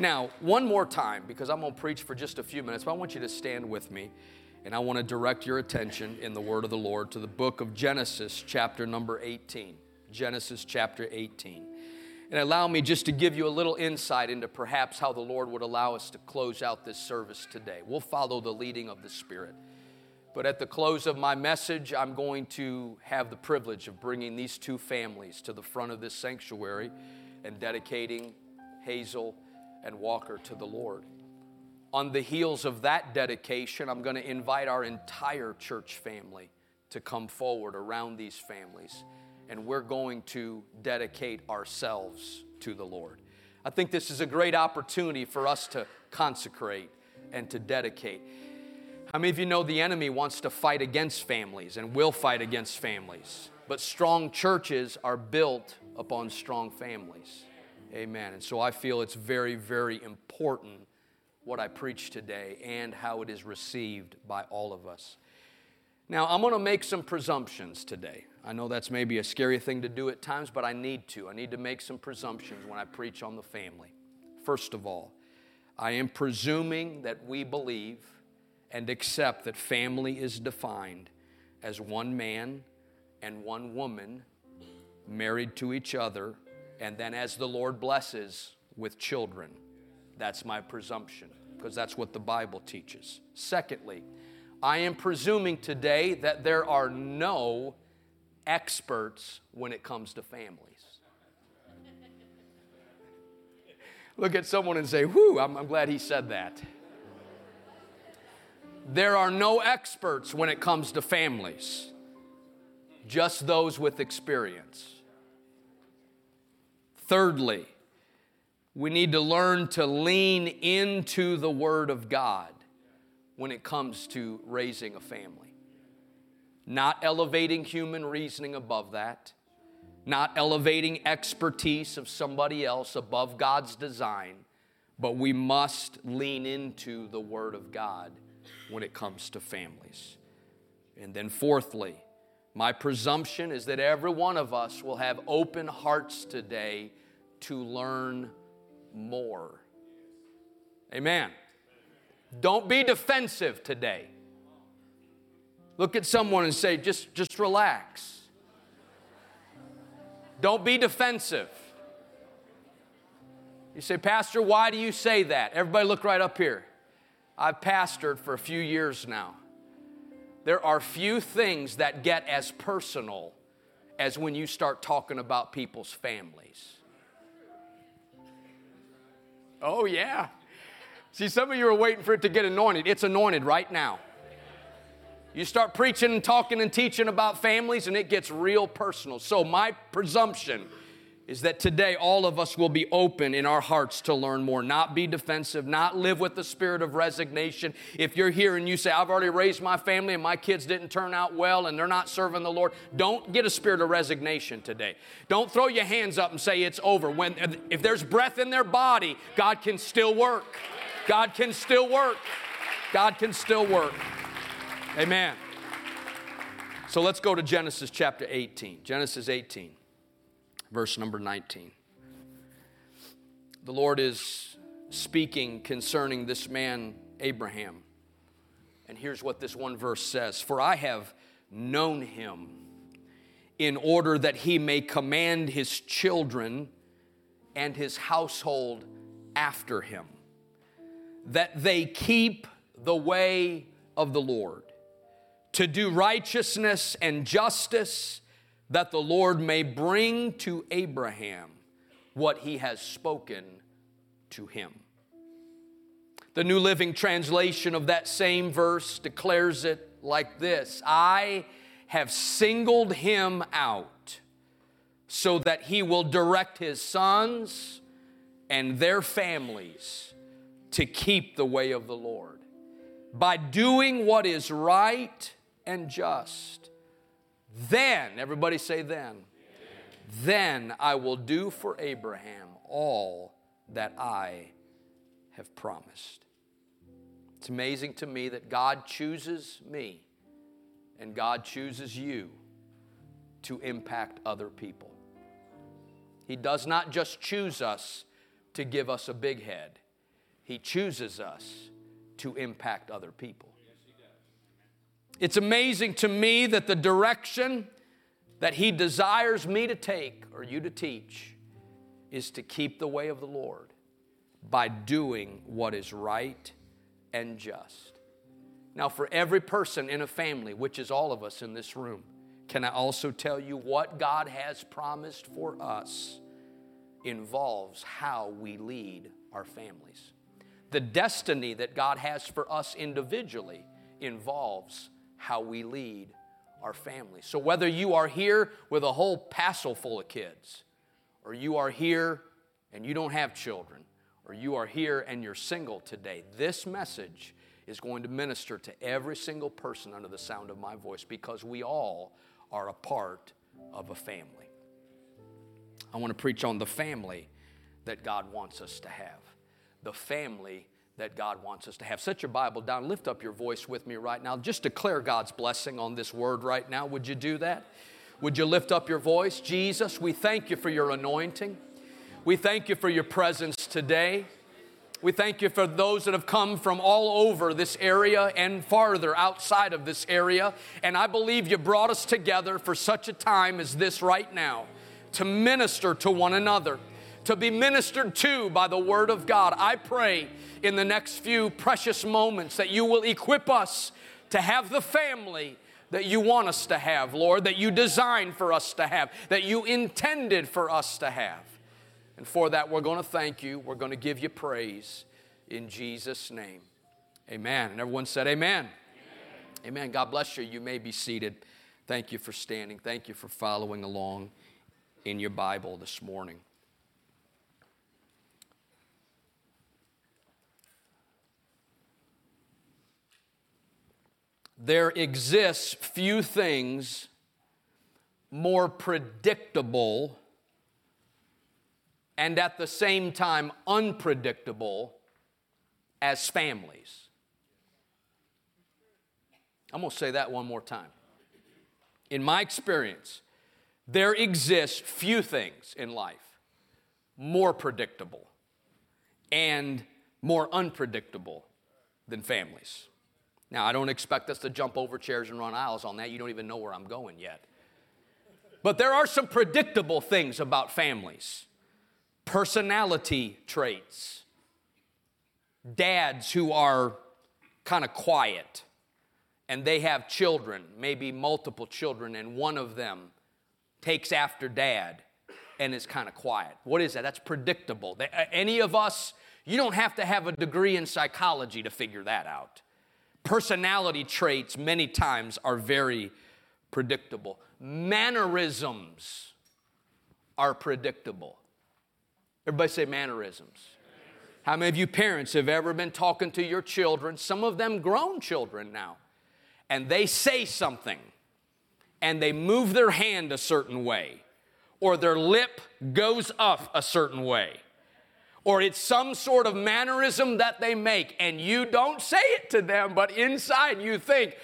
Now, one more time, because I'm going to preach for just a few minutes, but I want you to stand with me and I want to direct your attention in the Word of the Lord to the book of Genesis, chapter number 18. Genesis, chapter 18. And allow me just to give you a little insight into perhaps how the Lord would allow us to close out this service today. We'll follow the leading of the Spirit. But at the close of my message, I'm going to have the privilege of bringing these two families to the front of this sanctuary and dedicating Hazel and Walker to the Lord. On the heels of that dedication, I'm going to invite our entire church family to come forward around these families, and we're going to dedicate ourselves to the Lord. I think this is a great opportunity for us to consecrate and to dedicate. How many of you know the enemy wants to fight against families and will fight against families? But strong churches are built upon strong families. Amen. And so I feel it's very, very important what I preach today and how it is received by all of us. Now, I'm going to make some presumptions today. I know that's maybe a scary thing to do at times, but I need to. I need to make some presumptions when I preach on the family. First of all, I am presuming that we believe and accept that family is defined as one man and one woman married to each other and then as the Lord blesses with children. That's my presumption, because that's what the Bible teaches. Secondly, I am presuming today that there are no experts when it comes to families. Look at someone and say, Whew, I'm, I'm glad he said that. There are no experts when it comes to families, just those with experience. Thirdly, we need to learn to lean into the Word of God when it comes to raising a family. Not elevating human reasoning above that, not elevating expertise of somebody else above God's design, but we must lean into the Word of God when it comes to families. And then, fourthly, my presumption is that every one of us will have open hearts today to learn more. Amen. Don't be defensive today. Look at someone and say, just, just relax. Don't be defensive. You say, Pastor, why do you say that? Everybody, look right up here. I've pastored for a few years now. There are few things that get as personal as when you start talking about people's families. Oh, yeah. See, some of you are waiting for it to get anointed. It's anointed right now. You start preaching and talking and teaching about families, and it gets real personal. So, my presumption is that today all of us will be open in our hearts to learn more, not be defensive, not live with the spirit of resignation. If you're here and you say, I've already raised my family and my kids didn't turn out well and they're not serving the Lord, don't get a spirit of resignation today. Don't throw your hands up and say it's over. When, if there's breath in their body, God can still work. God can still work. God can still work. Amen. So let's go to Genesis chapter 18. Genesis 18 verse number 19. The Lord is speaking concerning this man, Abraham. And here's what this one verse says For I have known him in order that he may command his children and his household after him, that they keep the way of the Lord, to do righteousness and justice that the Lord may bring to Abraham what he has spoken to him. The New Living Translation of that same verse declares it like this I have singled him out so that he will direct his sons and their families to keep the way of the Lord by doing what is right and just then, everybody say then. Then I will do for Abraham all that I have promised. It's amazing to me that God chooses me and God chooses you to impact other people. He does not just choose us to give us a big head, He chooses us to impact other people. It's amazing to me that the direction that He desires me to take or you to teach is to keep the way of the Lord by doing what is right and just. Now, for every person in a family, which is all of us in this room, can I also tell you what God has promised for us involves how we lead our families. The destiny that God has for us individually involves how we lead our families. So, whether you are here with a whole passel full of kids, or you are here and you don't have children, or you are here and you're single today, this message is going to minister to every single person under the sound of my voice because we all are a part of a family. I want to preach on the family that God wants us to have. The family that God wants us to have. Set your Bible down, lift up your voice with me right now. Just declare God's blessing on this word right now. Would you do that? Would you lift up your voice? Jesus, we thank you for your anointing. We thank you for your presence today. We thank you for those that have come from all over this area and farther outside of this area. And I believe you brought us together for such a time as this right now to minister to one another, to be ministered to by the Word of God. I pray in the next few precious moments that you will equip us to have the family that you want us to have, Lord, that you designed for us to have, that you intended for us to have. And for that, we're going to thank you. We're going to give you praise in Jesus' name. Amen. And everyone said, Amen. Amen. Amen. God bless you. You may be seated. Thank you for standing. Thank you for following along in your Bible this morning. There exists few things more predictable and at the same time unpredictable as families. I'm going to say that one more time. In my experience, there exists few things in life more predictable and more unpredictable than families. Now, I don't expect us to jump over chairs and run aisles on that. You don't even know where I'm going yet. But there are some predictable things about families personality traits, dads who are kind of quiet and they have children, maybe multiple children, and one of them takes after dad and is kind of quiet. What is that? That's predictable. Uh, any of us, you don't have to have a degree in psychology to figure that out personality traits many times are very predictable. Mannerisms are predictable. Everybody say mannerisms. How many of you parents have ever been talking to your children, some of them grown children now, and they say something and they move their hand a certain way or their lip goes up a certain way? Or it's some sort of mannerism that they make, and you don't say it to them, but inside you think,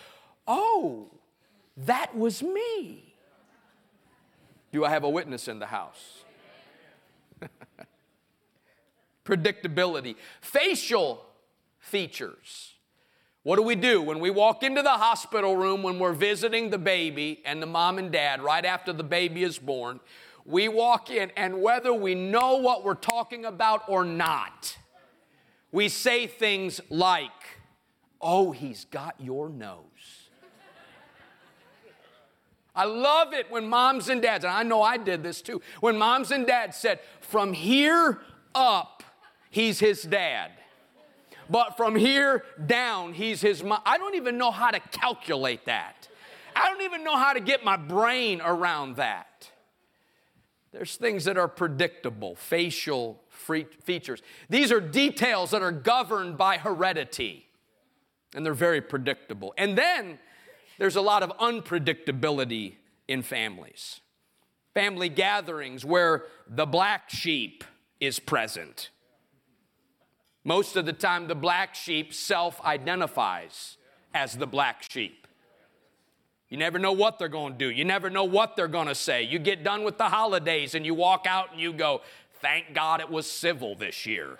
oh, that was me. Do I have a witness in the house? Predictability, facial features. What do we do when we walk into the hospital room when we're visiting the baby and the mom and dad right after the baby is born? We walk in, and whether we know what we're talking about or not, we say things like, Oh, he's got your nose. I love it when moms and dads, and I know I did this too, when moms and dads said, From here up, he's his dad. But from here down, he's his mom. I don't even know how to calculate that. I don't even know how to get my brain around that. There's things that are predictable, facial features. These are details that are governed by heredity, and they're very predictable. And then there's a lot of unpredictability in families. Family gatherings where the black sheep is present. Most of the time, the black sheep self identifies as the black sheep. You never know what they're going to do. You never know what they're going to say. You get done with the holidays and you walk out and you go, Thank God it was civil this year.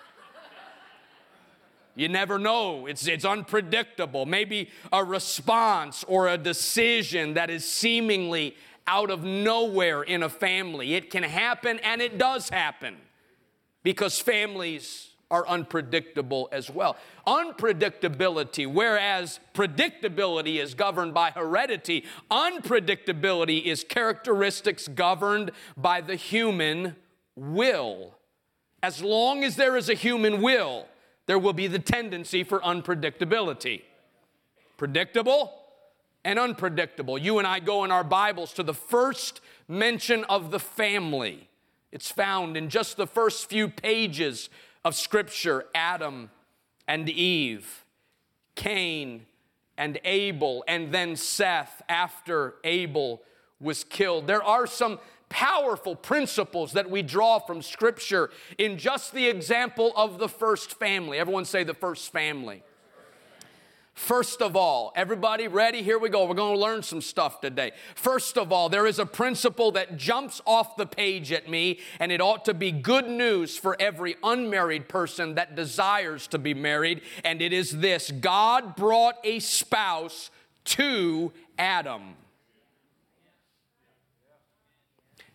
You never know. It's, it's unpredictable. Maybe a response or a decision that is seemingly out of nowhere in a family. It can happen and it does happen because families are unpredictable as well. Unpredictability, whereas predictability is governed by heredity, unpredictability is characteristics governed by the human will. As long as there is a human will, there will be the tendency for unpredictability. Predictable and unpredictable. You and I go in our Bibles to the first mention of the family. It's found in just the first few pages of Scripture Adam and Eve, Cain and Abel, and then Seth after Abel was killed. There are some powerful principles that we draw from Scripture in just the example of the first family. Everyone say the first family. First of all, everybody ready? Here we go. We're going to learn some stuff today. First of all, there is a principle that jumps off the page at me, and it ought to be good news for every unmarried person that desires to be married, and it is this God brought a spouse to Adam.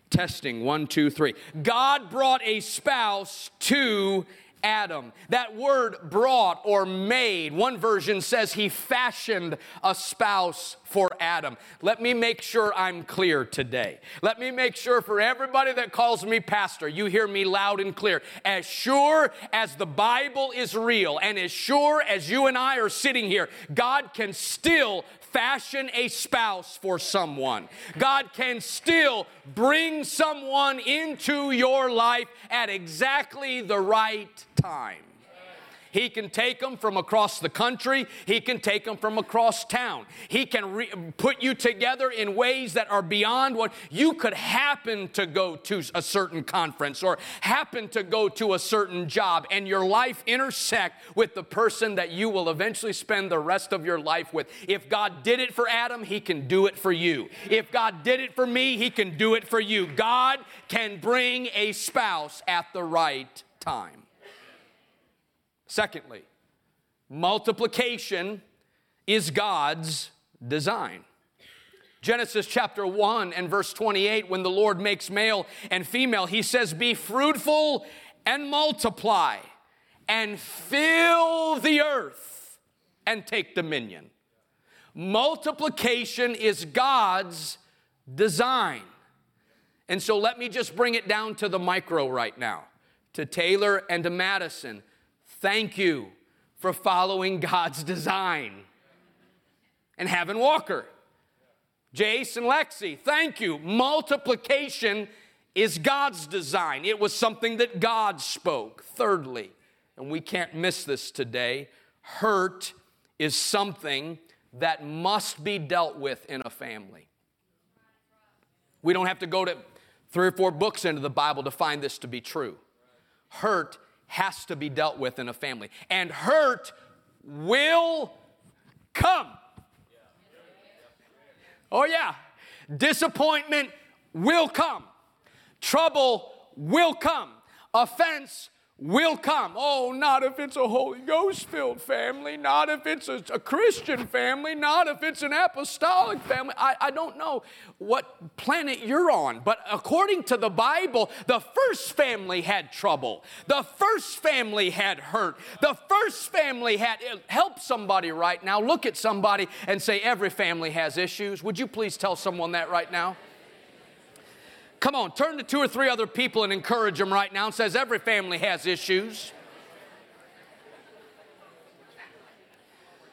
Testing, one, two, three. God brought a spouse to Adam. That word brought or made, one version says he fashioned a spouse for Adam. Let me make sure I'm clear today. Let me make sure for everybody that calls me pastor, you hear me loud and clear. As sure as the Bible is real and as sure as you and I are sitting here, God can still fashion a spouse for someone. God can still bring someone into your life at exactly the right time. He can take them from across the country. He can take them from across town. He can re- put you together in ways that are beyond what you could happen to go to a certain conference or happen to go to a certain job and your life intersect with the person that you will eventually spend the rest of your life with. If God did it for Adam, he can do it for you. If God did it for me, he can do it for you. God can bring a spouse at the right time. Secondly, multiplication is God's design. Genesis chapter 1 and verse 28, when the Lord makes male and female, he says, Be fruitful and multiply and fill the earth and take dominion. Multiplication is God's design. And so let me just bring it down to the micro right now, to Taylor and to Madison. Thank you for following God's design. And Heaven Walker, Jace and Lexi, thank you. Multiplication is God's design. It was something that God spoke. Thirdly, and we can't miss this today, hurt is something that must be dealt with in a family. We don't have to go to three or four books into the Bible to find this to be true. Hurt has to be dealt with in a family. And hurt will come. Oh, yeah. Disappointment will come. Trouble will come. Offense will come. Oh, not if it's a Holy Ghost filled family, not if it's a, a, Christian family, not if it's an apostolic family. I, I don't know what planet you're on, but according to the Bible, the first family had trouble. The first family had hurt. The first family had help somebody right now. Look at somebody and say, Every family has issues. Would you please tell someone that right now? Come on, turn to two or three other people and encourage them right now and says every family has issues.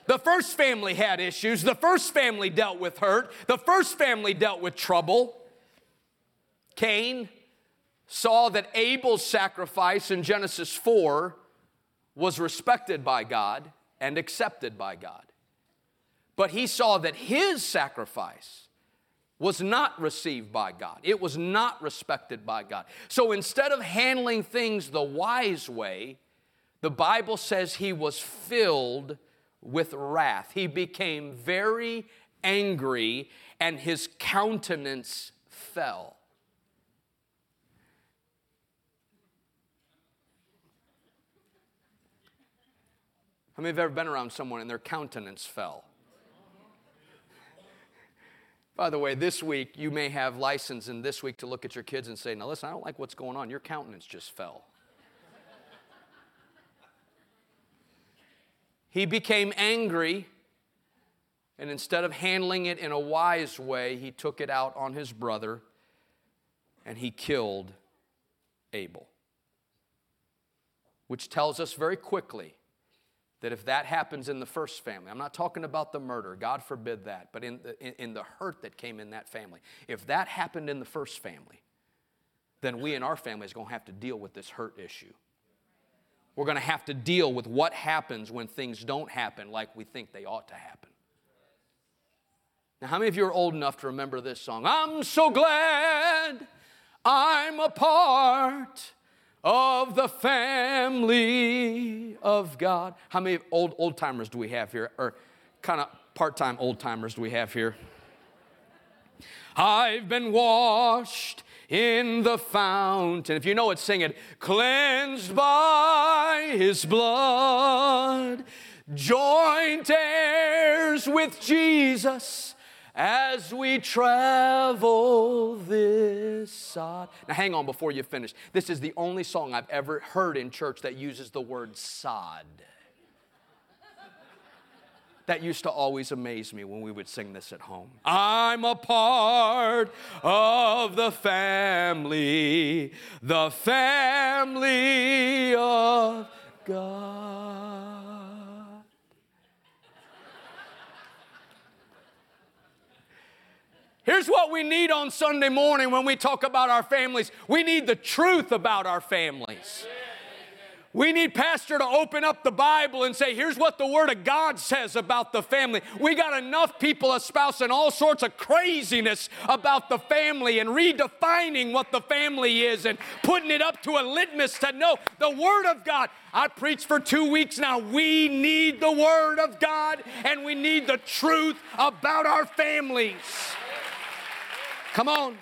The first family had issues. The first family dealt with hurt. The first family dealt with trouble. Cain saw that Abel's sacrifice in Genesis 4 was respected by God and accepted by God. But he saw that his sacrifice was not received by God. It was not respected by God. So instead of handling things the wise way, the Bible says he was filled with wrath. He became very angry and his countenance fell. How many have ever been around someone and their countenance fell? By the way, this week you may have license in this week to look at your kids and say, Now listen, I don't like what's going on. Your countenance just fell. he became angry, and instead of handling it in a wise way, he took it out on his brother and he killed Abel. Which tells us very quickly that if that happens in the first family, I'm not talking about the murder, God forbid that, but in the, in, in the hurt that came in that family, if that happened in the first family, then we in our family is going to have to deal with this hurt issue. We're going to have to deal with what happens when things don't happen like we think they ought to happen. Now, how many of you are old enough to remember this song? I'm so glad I'm a part of the family of God. How many old old timers do we have here? Or kind of part time old timers do we have here? I've been washed in the fountain. If you know it, sing it. Cleansed by his blood, joint heirs with Jesus as we travel this sod. Now, hang on before you finish. This is the only song I've ever heard in church that uses the word sod. That used to always amaze me when we would sing this at home. I'm a part of the family, the family of God. Here's what we need on Sunday morning when we talk about our families we need the truth about our families. We need pastor to open up the Bible and say, here's what the Word of God says about the family. We got enough people espousing all sorts of craziness about the family and redefining what the family is and putting it up to a litmus to know the Word of God. I preached for two weeks now. We need the Word of God and we need the truth about our families. Come on.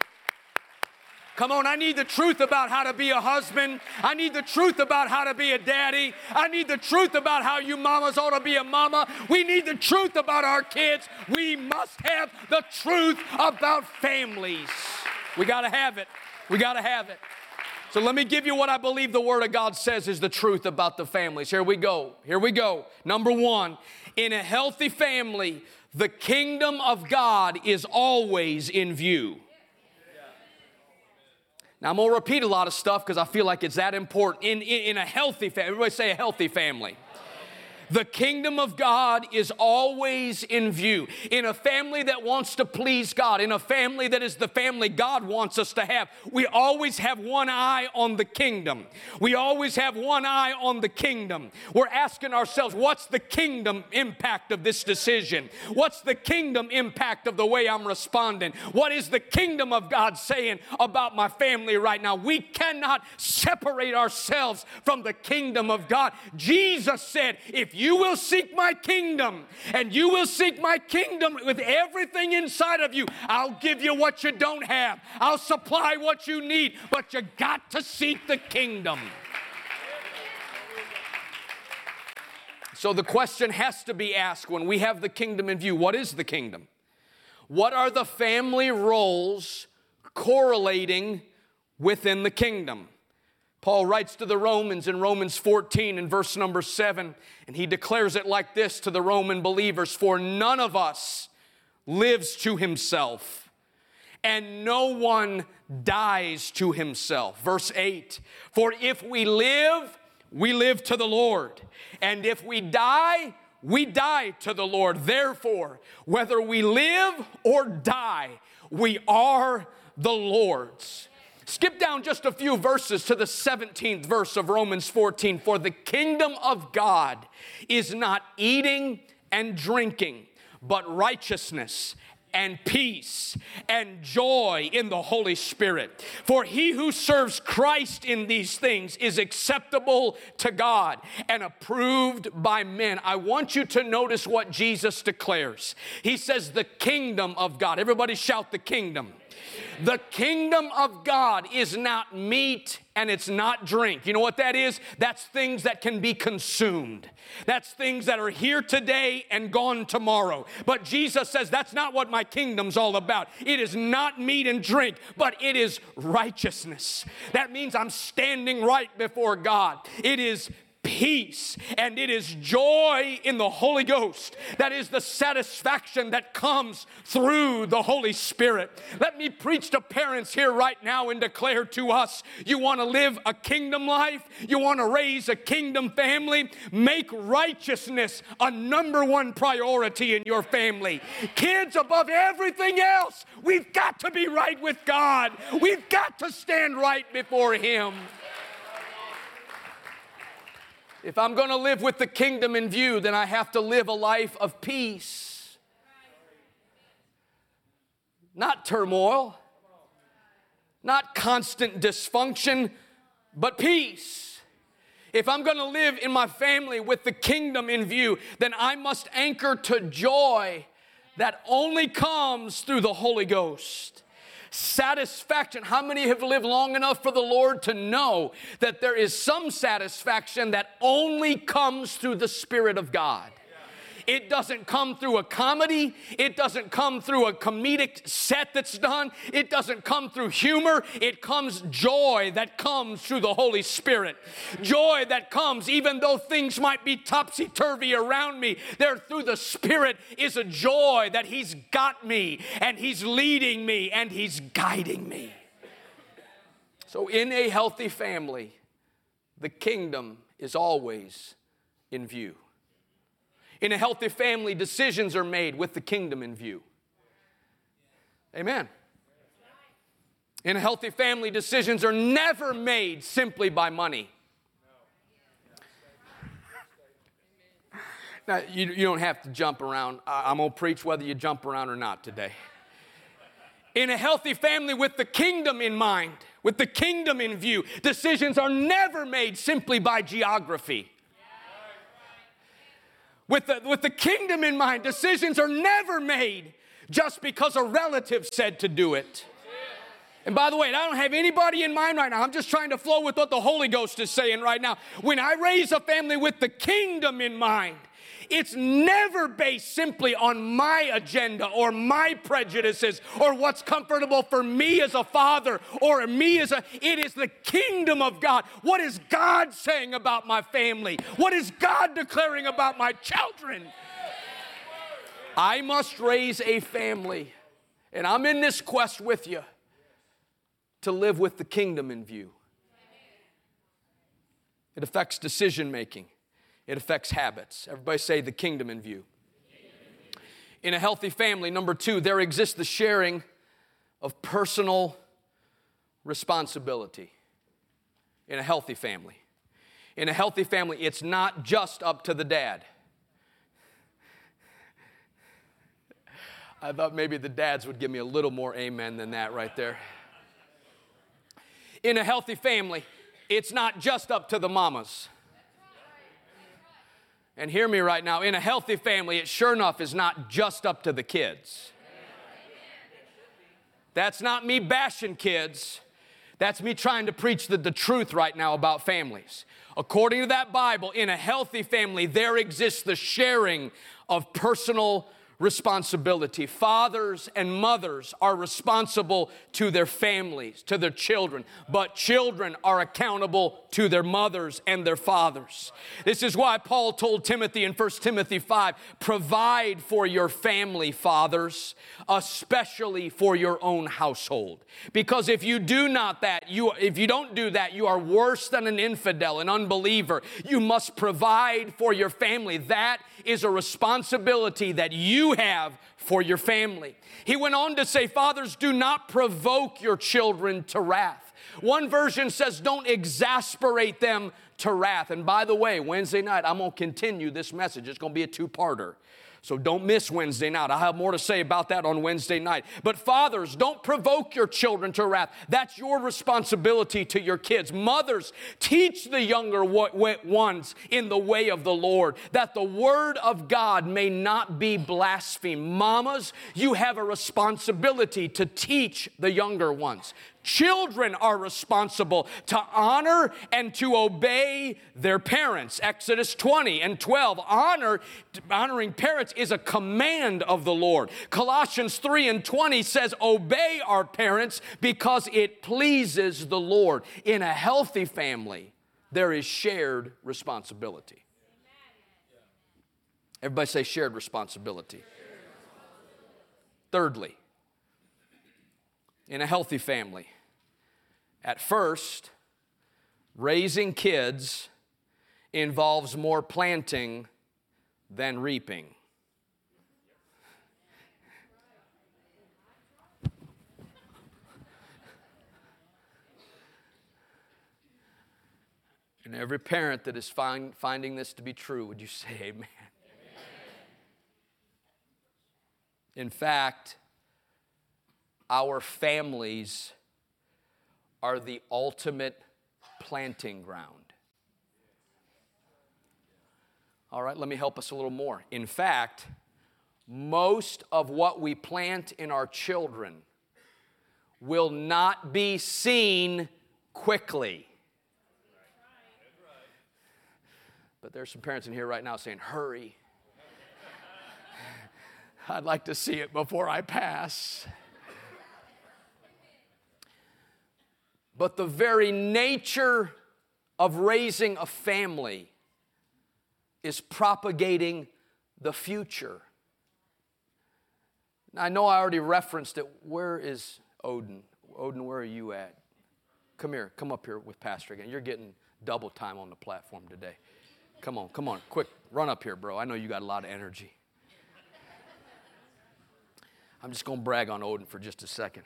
Come on, I need the truth about how to be a husband. I need the truth about how to be a daddy. I need the truth about how you mamas ought to be a mama. We need the truth about our kids. We must have the truth about families. We got to have it. We got to have it. So let me give you what I believe the Word of God says is the truth about the families. Here we go. Here we go. Number one, in a healthy family, the kingdom of God is always in view. Now, I'm going to repeat a lot of stuff because I feel like it's that important. In, in, in a healthy family, everybody say a healthy family. The kingdom of God is always in view. In a family that wants to please God, in a family that is the family God wants us to have, we always have one eye on the kingdom. We always have one eye on the kingdom. We're asking ourselves, what's the kingdom impact of this decision? What's the kingdom impact of the way I'm responding? What is the kingdom of God saying about my family right now? We cannot separate ourselves from the kingdom of God. Jesus said, if you will seek my kingdom and you will seek my kingdom with everything inside of you, I'll give you what you don't have. I'll supply what you need, but you got to seek the kingdom. So the question has to be asked when we have the kingdom in view what is the kingdom? What are the family roles correlating within the kingdom? Paul writes to the Romans in Romans 14 and verse number 7, and he declares it like this to the Roman believers For none of us lives to himself, and no one dies to himself. Verse 8 For if we live, we live to the Lord, and if we die, we die to the Lord. Therefore, whether we live or die, we are the Lord's. Skip down just a few verses to the 17th verse of Romans 14. For the kingdom of God is not eating and drinking, but righteousness and peace and joy in the Holy Spirit. For he who serves Christ in these things is acceptable to God and approved by men. I want you to notice what Jesus declares. He says, The kingdom of God. Everybody shout, The kingdom The kingdom of God is not meat and it's not drink. You know what that is? That's things that can be consumed. That's things that are here today and gone tomorrow. But Jesus says that's not what my kingdom's all about. It is not meat and drink, but it is righteousness. That means I'm standing right before God. It is peace and it is joy in the Holy Ghost. That is the satisfaction that comes through the Holy Spirit. Let me preach to parents here right now and declare to us you want to live a kingdom life, you want to raise a kingdom family, make righteousness a number one priority in your family. Kids, above everything else, we've got to be right with God, we've got to stand right before Him. If I'm going to live with the kingdom in view, then I have to live a life of peace. Not turmoil, not constant dysfunction, but peace. If I'm going to live in my family with the kingdom in view, then I must anchor to joy that only comes through the Holy Ghost satisfaction. How many have lived long enough for the Lord to know that there is some satisfaction that only comes through the Spirit of God? It doesn't come through a comedy. It doesn't come through a comedic set that's done. It doesn't come through humor. It comes joy that comes through the Holy Spirit. Joy that comes even though things might be topsy turvy around me. There through the Spirit is a joy that He's got me and He's leading me and He's guiding me. So, in a healthy family, the kingdom is always in view. In a healthy family, decisions are made with the kingdom in view. Amen. In a healthy family, decisions are never made simply by money. Now, you, you don't have to jump around. I'm going to preach whether you jump around or not today. In a healthy family with the kingdom in mind, with the kingdom in view, decisions are never made simply by geography with the, with the kingdom in mind. Decisions are never made just because a relative said to do it. And by the way, I don't have anybody in mind right now. I'm just trying to flow with what the Holy Ghost is saying right now. When I raise a family with the kingdom in mind, it's never based simply on my agenda or my prejudices or what's comfortable for me as a father or me as a. It is the kingdom of God. What is God saying about my family? What is God declaring about my children? I must raise a family, and I'm in this quest with you to live with the kingdom in view. It affects decision making it affects habits. Everybody say the kingdom in view. In a healthy family, number two, there exists the sharing of personal responsibility. In a healthy family. In a healthy family, it's not just up to the dad. I thought maybe the dads would give me a little more amen than that right there. In a healthy family, it's not just up to the mamas. And hear me right now in a healthy family, it sure enough is not just up to the kids. That's not me bashing kids. That's me trying to preach the, the truth right now about families. According to that Bible, in a healthy family, there exists the sharing of personal responsibility. Fathers and mothers are responsible to their families, to their children, but children are accountable to their mothers and their fathers. This is why Paul told Timothy in 1 Timothy 5 provide for your family, fathers, especially for your own household. Because if you do not that, you if you don't do that, you are worse than an infidel, an unbeliever. You must provide for your family. That is a responsibility that you have for your family. He went on to say, Fathers, do not provoke your children to wrath. One version says, Don't exasperate them to wrath. And by the way, Wednesday night, I'm going to continue this message. It's going to be a two parter. So don't miss Wednesday night. I'll have more to say about that on Wednesday night. But fathers, don't provoke your children to wrath. That's your responsibility to your kids. Mothers, teach the younger ones in the way of the Lord, that the word of God may not be blasphemed. Mamas, you have a responsibility to teach the younger ones. Children are responsible to honor and to obey their parents. Exodus 20 and 12. Honor, honoring parents is a command of the Lord. Colossians 3 and 20 says, Obey our parents because it pleases the Lord. In a healthy family, there is shared responsibility. Everybody say shared responsibility. Thirdly, in a healthy family, at first, raising kids involves more planting than reaping. And every parent that is find, finding this to be true, would you say amen? amen? In fact, our families are the ultimate planting ground. All right, let me help us a little more. In fact, most of what we plant in our children will not be seen quickly. But there's some parents in here right now saying, Hurry. I'd like to see it before I pass. But the very nature of raising a family is propagating the future. Now, I know I already referenced it. Where is Odin? Odin, where are you at? Come here, come up here with Pastor again. You're getting double time on the platform today. Come on, come on, quick, run up here, bro. I know you got a lot of energy. I'm just going to brag on Odin for just a second.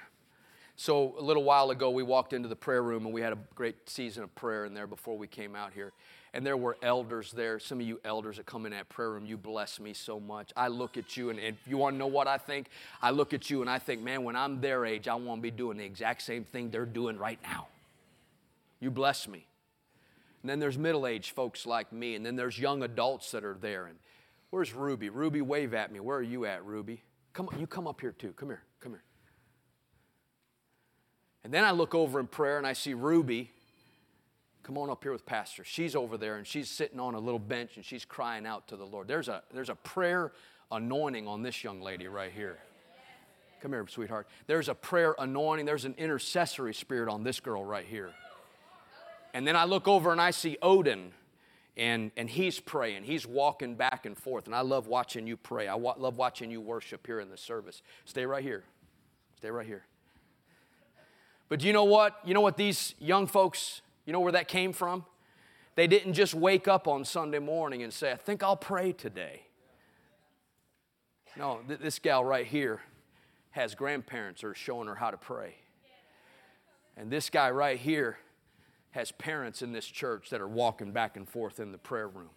So, a little while ago, we walked into the prayer room and we had a great season of prayer in there before we came out here. And there were elders there. Some of you elders that come in that prayer room, you bless me so much. I look at you, and if you want to know what I think, I look at you and I think, man, when I'm their age, I want to be doing the exact same thing they're doing right now. You bless me. And then there's middle aged folks like me, and then there's young adults that are there. And where's Ruby? Ruby, wave at me. Where are you at, Ruby? Come on, you come up here too. Come here, come here. And then I look over in prayer and I see Ruby. Come on up here with Pastor. She's over there and she's sitting on a little bench and she's crying out to the Lord. There's a, there's a prayer anointing on this young lady right here. Come here, sweetheart. There's a prayer anointing, there's an intercessory spirit on this girl right here. And then I look over and I see Odin, and, and he's praying. He's walking back and forth. And I love watching you pray. I wa- love watching you worship here in the service. Stay right here. Stay right here. But you know what? You know what these young folks, you know where that came from? They didn't just wake up on Sunday morning and say, I think I'll pray today. No, th- this gal right here has grandparents are showing her how to pray. And this guy right here has parents in this church that are walking back and forth in the prayer room.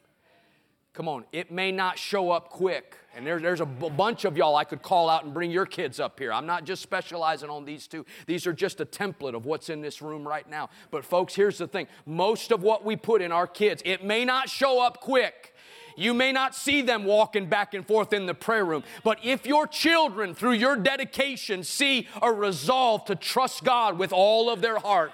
Come on, it may not show up quick. And there, there's a b- bunch of y'all I could call out and bring your kids up here. I'm not just specializing on these two, these are just a template of what's in this room right now. But, folks, here's the thing most of what we put in our kids, it may not show up quick. You may not see them walking back and forth in the prayer room, but if your children, through your dedication, see a resolve to trust God with all of their heart,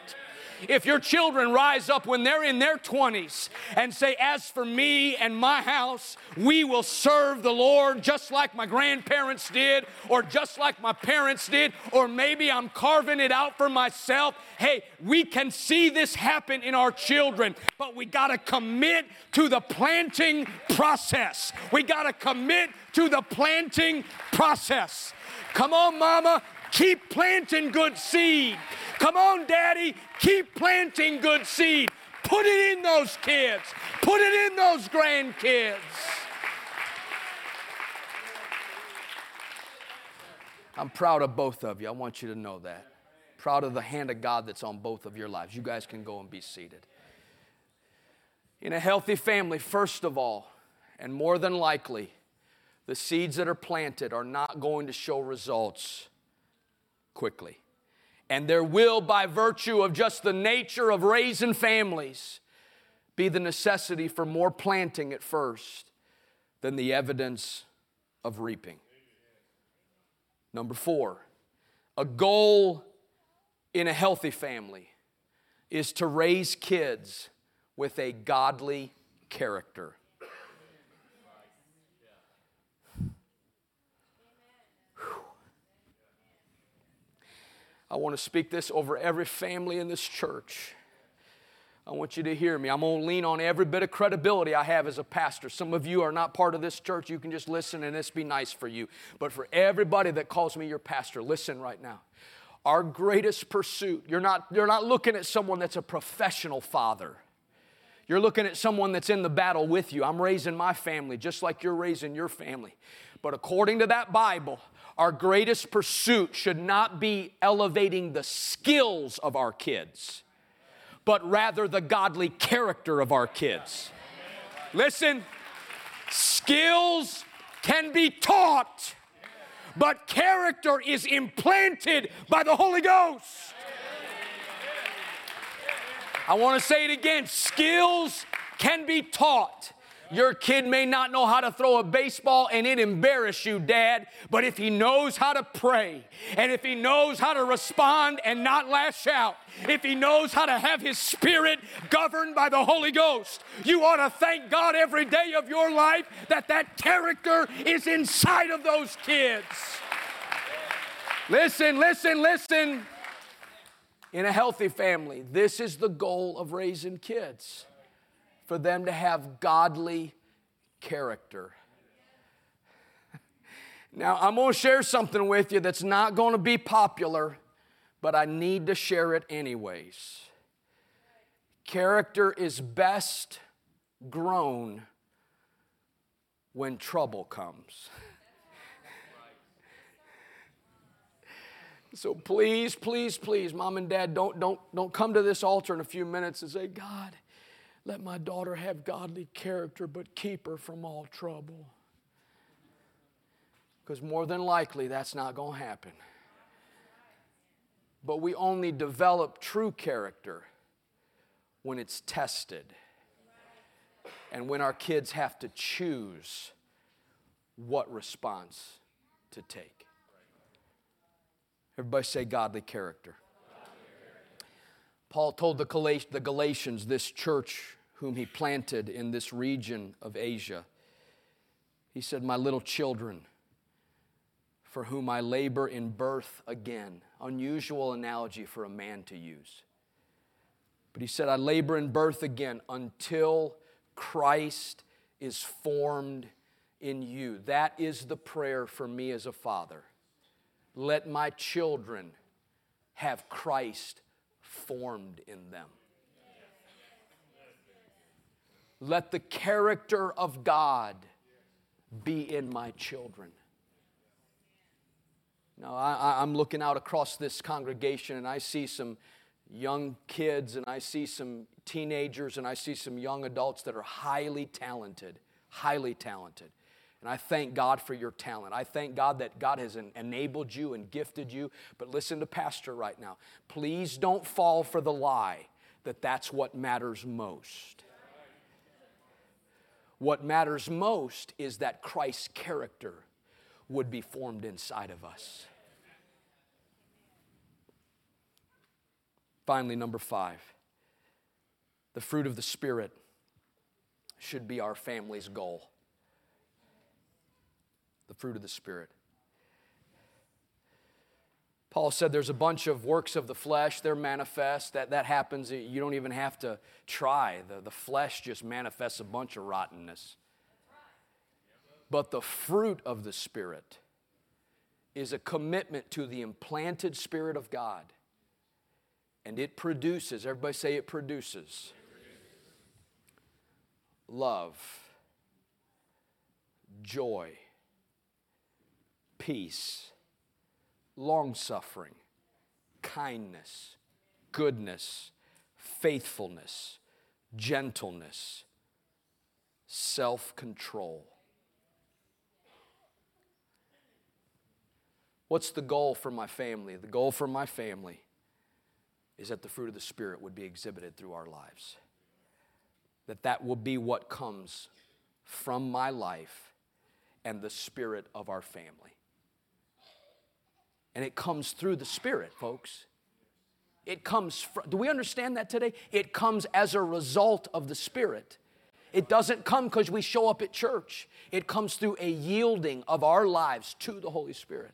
if your children rise up when they're in their 20s and say, As for me and my house, we will serve the Lord just like my grandparents did, or just like my parents did, or maybe I'm carving it out for myself. Hey, we can see this happen in our children, but we got to commit to the planting process. We got to commit to the planting process. Come on, mama, keep planting good seed. Come on, Daddy, keep planting good seed. Put it in those kids, put it in those grandkids. I'm proud of both of you. I want you to know that. Proud of the hand of God that's on both of your lives. You guys can go and be seated. In a healthy family, first of all, and more than likely, the seeds that are planted are not going to show results quickly. And there will, by virtue of just the nature of raising families, be the necessity for more planting at first than the evidence of reaping. Number four, a goal in a healthy family is to raise kids with a godly character. I want to speak this over every family in this church. I want you to hear me. I'm going to lean on every bit of credibility I have as a pastor. Some of you are not part of this church. You can just listen and this be nice for you. But for everybody that calls me your pastor, listen right now. Our greatest pursuit, you're not, you're not looking at someone that's a professional father. You're looking at someone that's in the battle with you. I'm raising my family just like you're raising your family. But according to that Bible, our greatest pursuit should not be elevating the skills of our kids, but rather the godly character of our kids. Listen, skills can be taught, but character is implanted by the Holy Ghost. I want to say it again skills can be taught your kid may not know how to throw a baseball and it embarrass you, Dad, but if he knows how to pray and if he knows how to respond and not lash out, if he knows how to have his spirit governed by the Holy Ghost, you ought to thank God every day of your life that that character is inside of those kids. Listen, listen, listen. In a healthy family, this is the goal of raising kids for them to have godly character. Now, I'm going to share something with you that's not going to be popular, but I need to share it anyways. Character is best grown when trouble comes. So please, please, please, mom and dad, don't, don't, don't come to this altar in a few minutes and say, God, let my daughter have godly character, but keep her from all trouble. Because more than likely, that's not going to happen. But we only develop true character when it's tested and when our kids have to choose what response to take. Everybody say godly character. Paul told the Galatians, this church whom he planted in this region of Asia, he said, My little children, for whom I labor in birth again. Unusual analogy for a man to use. But he said, I labor in birth again until Christ is formed in you. That is the prayer for me as a father. Let my children have Christ formed in them. Let the character of God be in my children. Now, I, am looking out across this congregation and I see some young kids and I see some teenagers and I see some young adults that are highly talented, highly talented. And I thank God for your talent. I thank God that God has enabled you and gifted you. But listen to Pastor right now. Please don't fall for the lie that that's what matters most. What matters most is that Christ's character would be formed inside of us. Finally, number five, the fruit of the Spirit should be our family's goal the fruit of the Spirit. Paul said there's a bunch of works of the flesh, they're manifest. That, that happens, you don't even have to try. The, the flesh just manifests a bunch of rottenness. But the fruit of the Spirit is a commitment to the implanted Spirit of God. And it produces, everybody say it produces, love, joy, peace, long suffering, kindness, goodness, faithfulness, gentleness, self control. What's the goal for my family? The goal for my family is that the fruit of the Spirit would be exhibited through our lives. That that will be what comes from my life and the spirit of our family. And it comes through the Spirit, folks. It comes from, do we understand that today? It comes as a result of the Spirit. It doesn't come because we show up at church. It comes through a yielding of our lives to the Holy Spirit.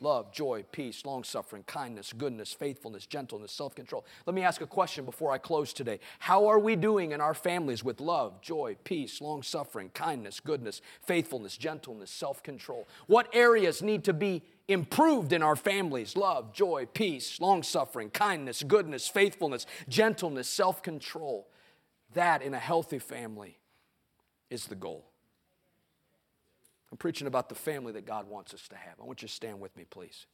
Love, joy, peace, long suffering, kindness, goodness, faithfulness, gentleness, self control. Let me ask a question before I close today. How are we doing in our families with love, joy, peace, long suffering, kindness, goodness, faithfulness, gentleness, self control? What areas need to be improved in our families? Love, joy, peace, long suffering, kindness, goodness, faithfulness, gentleness, self control. That in a healthy family is the goal. I'm preaching about the family that God wants us to have. I want you to stand with me, please.